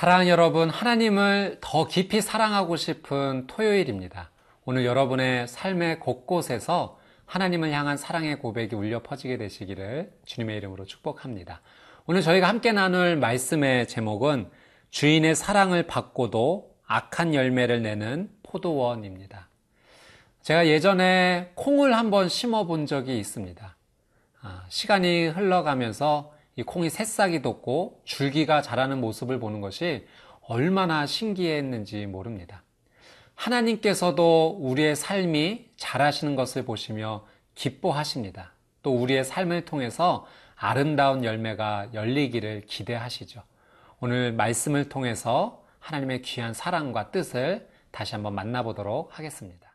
사랑하는 여러분, 하나님을 더 깊이 사랑하고 싶은 토요일입니다. 오늘 여러분의 삶의 곳곳에서 하나님을 향한 사랑의 고백이 울려 퍼지게 되시기를 주님의 이름으로 축복합니다. 오늘 저희가 함께 나눌 말씀의 제목은 주인의 사랑을 받고도 악한 열매를 내는 포도원입니다. 제가 예전에 콩을 한번 심어 본 적이 있습니다. 아, 시간이 흘러가면서 이 콩이 새싹이 돋고 줄기가 자라는 모습을 보는 것이 얼마나 신기했는지 모릅니다. 하나님께서도 우리의 삶이 자라시는 것을 보시며 기뻐하십니다. 또 우리의 삶을 통해서 아름다운 열매가 열리기를 기대하시죠. 오늘 말씀을 통해서 하나님의 귀한 사랑과 뜻을 다시 한번 만나보도록 하겠습니다.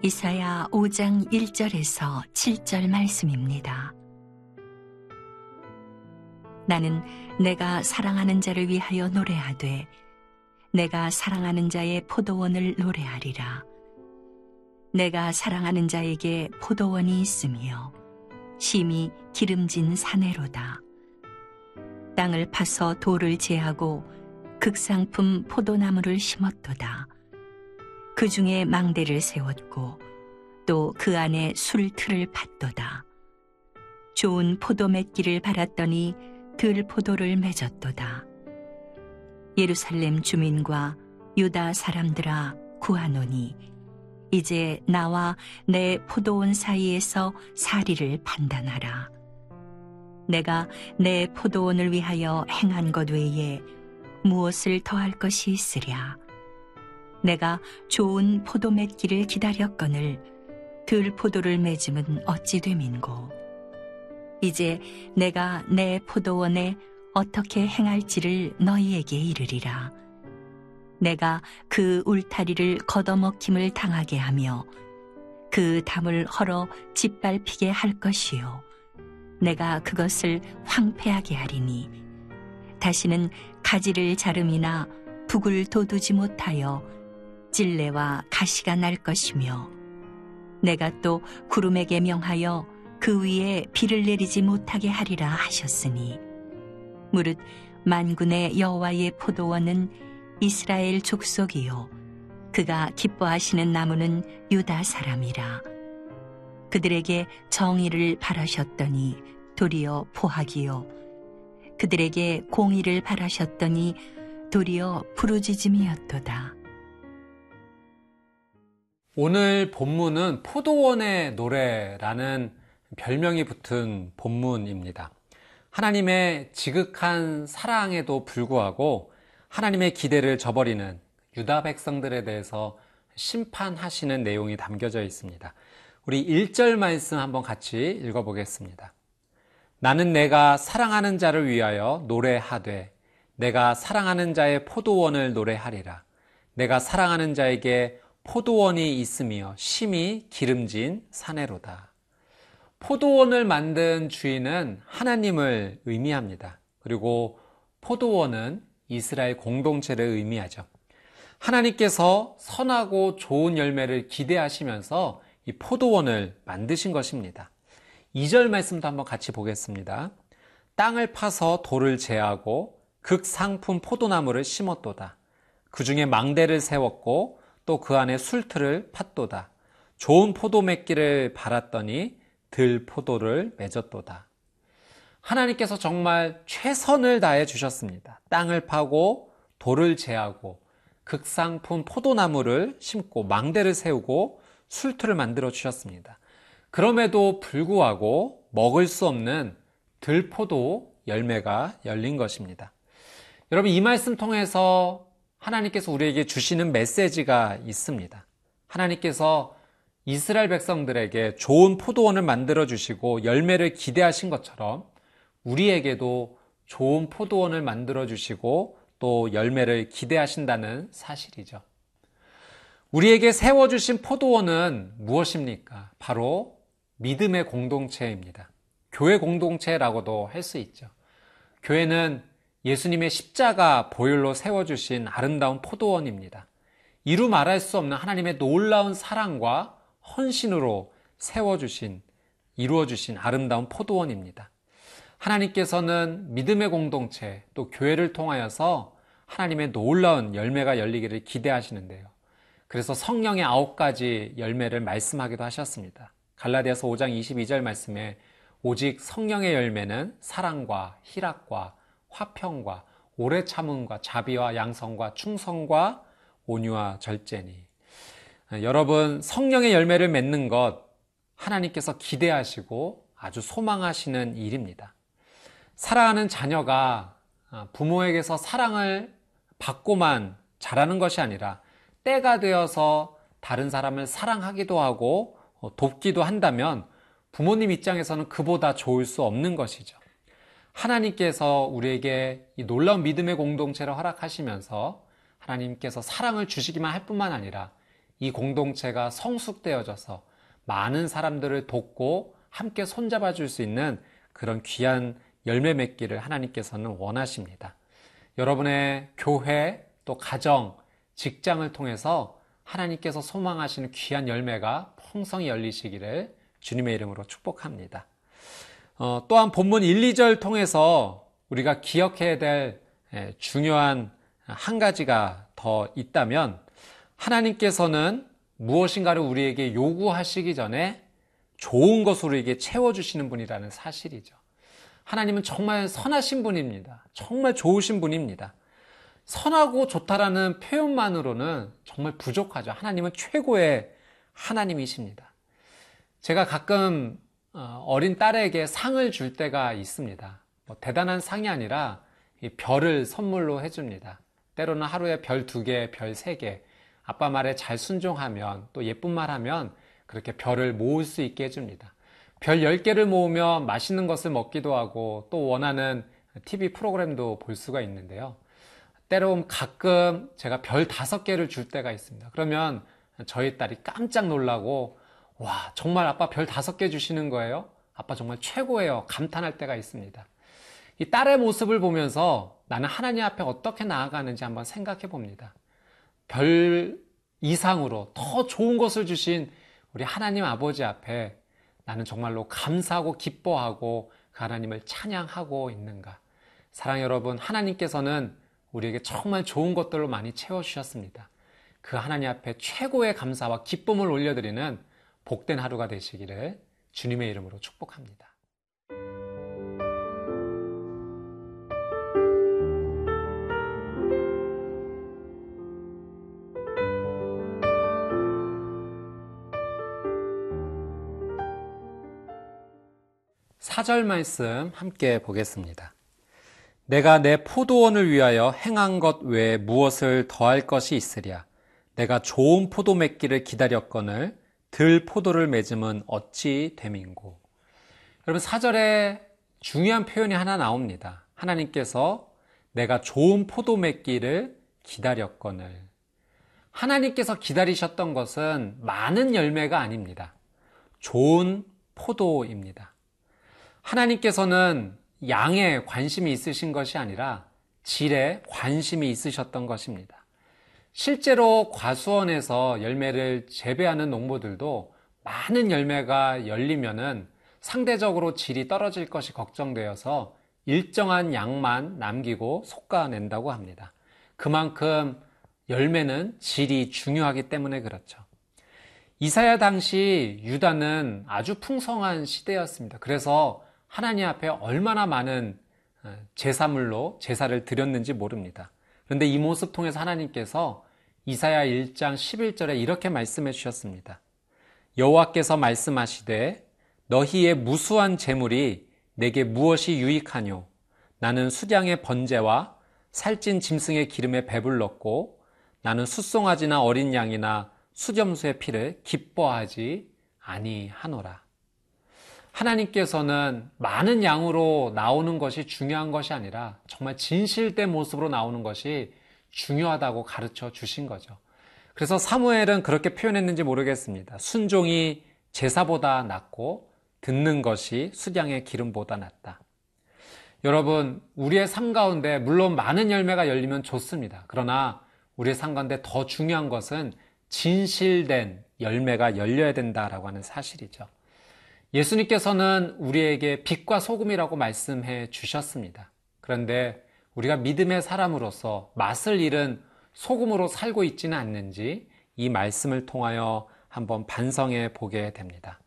이사야 5장 1절에서 7절 말씀입니다. 나는 내가 사랑하는 자를 위하여 노래하되 내가 사랑하는 자의 포도원을 노래하리라. 내가 사랑하는 자에게 포도원이 있으며 심히 기름진 사내로다. 땅을 파서 돌을 제하고 극상품 포도나무를 심었도다. 그 중에 망대를 세웠고 또 그 안에 술틀을 팠도다. 좋은 포도 맺기를 바랐더니 들 포도를 맺었도다. 예루살렘 주민과 유다 사람들아 구하노니 이제 나와 내 포도원 사이에서 사리를 판단하라. 내가 내 포도원을 위하여 행한 것 외에 무엇을 더할 것이 있으랴. 내가 좋은 포도 맺기를 기다렸거늘 들 포도를 맺음은 어찌 됨인고? 이제 내가 내 포도원에 어떻게 행할지를 너희에게 이르리라. 내가 그 울타리를 걷어먹힘을 당하게 하며 그 담을 헐어 짓밟히게 할 것이요. 내가 그것을 황폐하게 하리니 다시는 가지를 자름이나 북을 돋우지 못하여 찔레와 가시가 날 것이며 내가 또 구름에게 명하여 그 위에 비를 내리지 못하게 하리라 하셨으니 무릇 만군의 여호와의 포도원은 이스라엘 족속이요 그가 기뻐하시는 나무는 유다 사람이라 그들에게 정의를 바라셨더니 도리어 포악이요 그들에게 공의를 바라셨더니 도리어 부르짖음이었도다. 오늘 본문은 포도원의 노래라는 별명이 붙은 본문입니다. 하나님의 지극한 사랑에도 불구하고 하나님의 기대를 저버리는 유다 백성들에 대해서 심판하시는 내용이 담겨져 있습니다. 우리 1절 말씀 한번 같이 읽어보겠습니다. 나는 내가 사랑하는 자를 위하여 노래하되 내가 사랑하는 자의 포도원을 노래하리라. 내가 사랑하는 자에게 포도원이 있으며 심히 기름진 사내로다. 포도원을 만든 주인은 하나님을 의미합니다. 그리고 포도원은 이스라엘 공동체를 의미하죠. 하나님께서 선하고 좋은 열매를 기대하시면서 이 포도원을 만드신 것입니다. 2절 말씀도 한번 같이 보겠습니다. 땅을 파서 돌을 제하고 극상품 포도나무를 심었도다. 그 중에 망대를 세웠고 또 그 안에 술틀을 팠도다. 좋은 포도 맺기를 바랐더니 들 포도를 맺었도다. 하나님께서 정말 최선을 다해 주셨습니다. 땅을 파고 돌을 제하고 극상품 포도나무를 심고 망대를 세우고 술틀을 만들어 주셨습니다. 그럼에도 불구하고 먹을 수 없는 들포도 열매가 열린 것입니다. 여러분 이 말씀 통해서 하나님께서 우리에게 주시는 메시지가 있습니다. 하나님께서 이스라엘 백성들에게 좋은 포도원을 만들어 주시고 열매를 기대하신 것처럼 우리에게도 좋은 포도원을 만들어 주시고 또 열매를 기대하신다는 사실이죠. 우리에게 세워주신 포도원은 무엇입니까? 바로 믿음의 공동체입니다. 교회 공동체라고도 할 수 있죠. 교회는 예수님의 십자가 보혈로 세워주신 아름다운 포도원입니다. 이루 말할 수 없는 하나님의 놀라운 사랑과 헌신으로 세워주신, 이루어주신 아름다운 포도원입니다. 하나님께서는 믿음의 공동체, 또 교회를 통하여서 하나님의 놀라운 열매가 열리기를 기대하시는데요. 그래서 성령의 아홉 가지 열매를 말씀하기도 하셨습니다. 갈라디아서 5장 22절 말씀에 오직 성령의 열매는 사랑과 희락과 화평과 오래 참음과 자비와 양성과 충성과 온유와 절제니. 여러분, 성령의 열매를 맺는 것 하나님께서 기대하시고 아주 소망하시는 일입니다. 사랑하는 자녀가 부모에게서 사랑을 받고만 자라는 것이 아니라 때가 되어서 다른 사람을 사랑하기도 하고 돕기도 한다면 부모님 입장에서는 그보다 좋을 수 없는 것이죠. 하나님께서 우리에게 이 놀라운 믿음의 공동체를 허락하시면서 하나님께서 사랑을 주시기만 할 뿐만 아니라 이 공동체가 성숙되어져서 많은 사람들을 돕고 함께 손잡아 줄 수 있는 그런 귀한 열매 맺기를 하나님께서는 원하십니다. 여러분의 교회 또 가정, 직장을 통해서 하나님께서 소망하시는 귀한 열매가 풍성히 열리시기를 주님의 이름으로 축복합니다. 어, 또한 본문 1, 2절 통해서 우리가 기억해야 될 예, 중요한 한 가지가 더 있다면 하나님께서는 무엇인가를 우리에게 요구하시기 전에 좋은 것으로 우리에게 채워주시는 분이라는 사실이죠. 하나님은 정말 선하신 분입니다. 정말 좋으신 분입니다. 선하고 좋다라는 표현만으로는 정말 부족하죠. 하나님은 최고의 하나님이십니다. 제가 가끔 어, 어린 딸에게 상을 줄 때가 있습니다. 뭐 대단한 상이 아니라 별을 선물로 해줍니다. 때로는 하루에 별 두 개, 별 세 개. 아빠 말에 잘 순종하면 또 예쁜 말 하면 그렇게 별을 모을 수 있게 해줍니다. 별 10개를 모으면 맛있는 것을 먹기도 하고 또 원하는 TV 프로그램도 볼 수가 있는데요. 때로는 가끔 제가 별 5개를 줄 때가 있습니다. 그러면 저희 딸이 깜짝 놀라고 와, 정말 아빠 별 다섯 개 주시는 거예요? 아빠 정말 최고예요. 감탄할 때가 있습니다. 이 딸의 모습을 보면서 나는 하나님 앞에 어떻게 나아가는지 한번 생각해 봅니다. 별 이상으로 더 좋은 것을 주신 우리 하나님 아버지 앞에 나는 정말로 감사하고 기뻐하고 그 하나님을 찬양하고 있는가. 사랑 여러분, 하나님께서는 우리에게 정말 좋은 것들로 많이 채워주셨습니다. 그 하나님 앞에 최고의 감사와 기쁨을 올려드리는 복된 하루가 되시기를 주님의 이름으로 축복합니다. 사절 말씀 함께 보겠습니다. 내가 내 포도원을 위하여 행한 것 외에 무엇을 더할 것이 있으랴. 내가 좋은 포도 맺기를 기다렸거늘 들 포도를 맺음은 어찌 됨인고. 여러분 사절에 중요한 표현이 하나 나옵니다. 하나님께서 내가 좋은 포도 맺기를 기다렸거늘. 하나님께서 기다리셨던 것은 많은 열매가 아닙니다. 좋은 포도입니다. 하나님께서는 양에 관심이 있으신 것이 아니라 질에 관심이 있으셨던 것입니다. 실제로 과수원에서 열매를 재배하는 농부들도 많은 열매가 열리면은 상대적으로 질이 떨어질 것이 걱정되어서 일정한 양만 남기고 솎아낸다고 합니다. 그만큼 열매는 질이 중요하기 때문에 그렇죠. 이사야 당시 유다는 아주 풍성한 시대였습니다. 그래서 하나님 앞에 얼마나 많은 어, 제사물로 제사를 드렸는지 모릅니다. 그런데 이 모습 통해서 하나님께서 이사야 1장 11절에 이렇게 말씀해 주셨습니다. 여호와께서 말씀하시되 너희의 무수한 재물이 내게 무엇이 유익하뇨 나는 수량의 번제와 살찐 짐승의 기름에 배불렀고 나는 숫송아지나 어린 양이나 수점수의 피를 기뻐하지 아니하노라. 하나님께서는 많은 양으로 나오는 것이 중요한 것이 아니라 정말 진실된 모습으로 나오는 것이 중요하다고 가르쳐 주신 거죠. 그래서 사무엘은 그렇게 표현했는지 모르겠습니다. 순종이 제사보다 낫고 듣는 것이 수량의 기름보다 낫다. 여러분, 우리의 삶 가운데 물론 많은 열매가 열리면 좋습니다. 그러나 우리의 삶 가운데 더 중요한 것은 진실된 열매가 열려야 된다라고 하는 사실이죠. 예수님께서는 우리에게 빛과 소금이라고 말씀해 주셨습니다. 그런데 우리가 믿음의 사람으로서 맛을 잃은 소금으로 살고 있지는 않는지 이 말씀을 통하여 한번 반성해 보게 됩니다.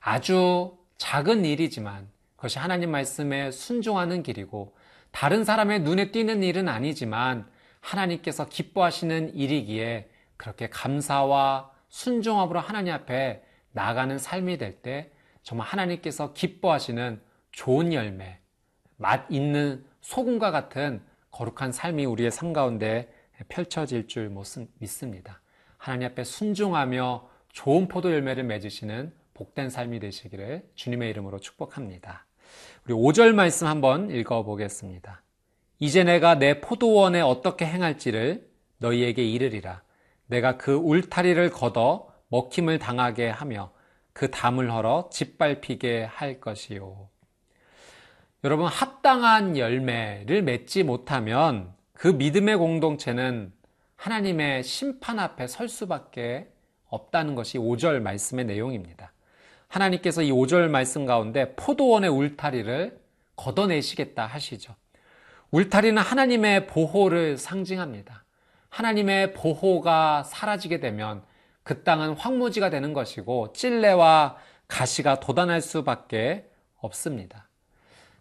아주 작은 일이지만 그것이 하나님 말씀에 순종하는 길이고 다른 사람의 눈에 띄는 일은 아니지만 하나님께서 기뻐하시는 일이기에 그렇게 감사와 순종함으로 하나님 앞에 나가는 삶이 될 때 정말 하나님께서 기뻐하시는 좋은 열매, 맛 있는 소금과 같은 거룩한 삶이 우리의 삶 가운데 펼쳐질 줄 믿습니다. 하나님 앞에 순종하며 좋은 포도 열매를 맺으시는 복된 삶이 되시기를 주님의 이름으로 축복합니다. 우리 5절 말씀 한번 읽어 보겠습니다. 이제 내가 내 포도원에 어떻게 행할지를 너희에게 이르리라. 내가 그 울타리를 걷어 먹힘을 당하게 하며 그 담을 헐어 짓밟히게 할 것이요. 여러분, 합당한 열매를 맺지 못하면 그 믿음의 공동체는 하나님의 심판 앞에 설 수밖에 없다는 것이 5절 말씀의 내용입니다. 하나님께서 이 5절 말씀 가운데 포도원의 울타리를 걷어내시겠다 하시죠. 울타리는 하나님의 보호를 상징합니다. 하나님의 보호가 사라지게 되면 그 땅은 황무지가 되는 것이고 찔레와 가시가 돋아날 수밖에 없습니다.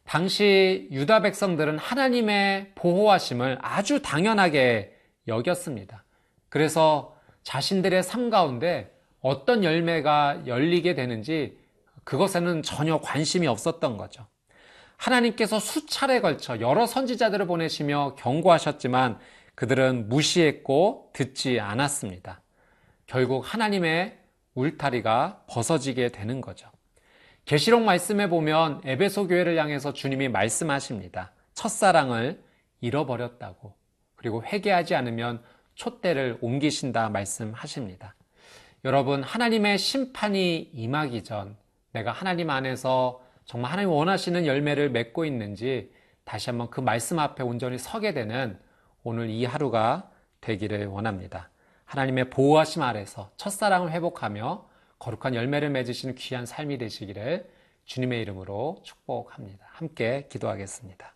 당시 유다 백성들은 하나님의 보호하심을 아주 당연하게 여겼습니다. 그래서 자신들의 삶 가운데 어떤 열매가 열리게 되는지 그것에는 전혀 관심이 없었던 거죠. 하나님께서 수차례 걸쳐 여러 선지자들을 보내시며 경고하셨지만 그들은 무시했고 듣지 않았습니다. 결국 하나님의 울타리가 벗어지게 되는 거죠. 계시록 말씀에 보면 에베소 교회를 향해서 주님이 말씀하십니다. 첫사랑을 잃어버렸다고. 그리고 회개하지 않으면 촛대를 옮기신다 말씀하십니다. 여러분, 하나님의 심판이 임하기 전 내가 하나님 안에서 정말 하나님 원하시는 열매를 맺고 있는지 다시 한번 그 말씀 앞에 온전히 서게 되는 오늘 이 하루가 되기를 원합니다. 하나님의 보호하심 아래서 첫사랑을 회복하며 거룩한 열매를 맺으시는 귀한 삶이 되시기를 주님의 이름으로 축복합니다. 함께 기도하겠습니다.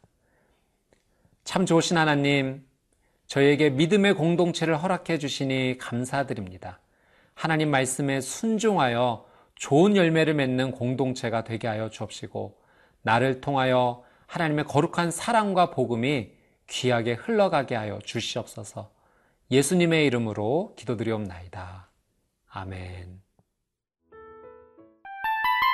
참 좋으신 하나님, 저희에게 믿음의 공동체를 허락해 주시니 감사드립니다. 하나님 말씀에 순종하여 좋은 열매를 맺는 공동체가 되게 하여 주옵시고, 나를 통하여 하나님의 거룩한 사랑과 복음이 귀하게 흘러가게 하여 주시옵소서. 예수님의 이름으로 기도드리옵나이다. 아멘.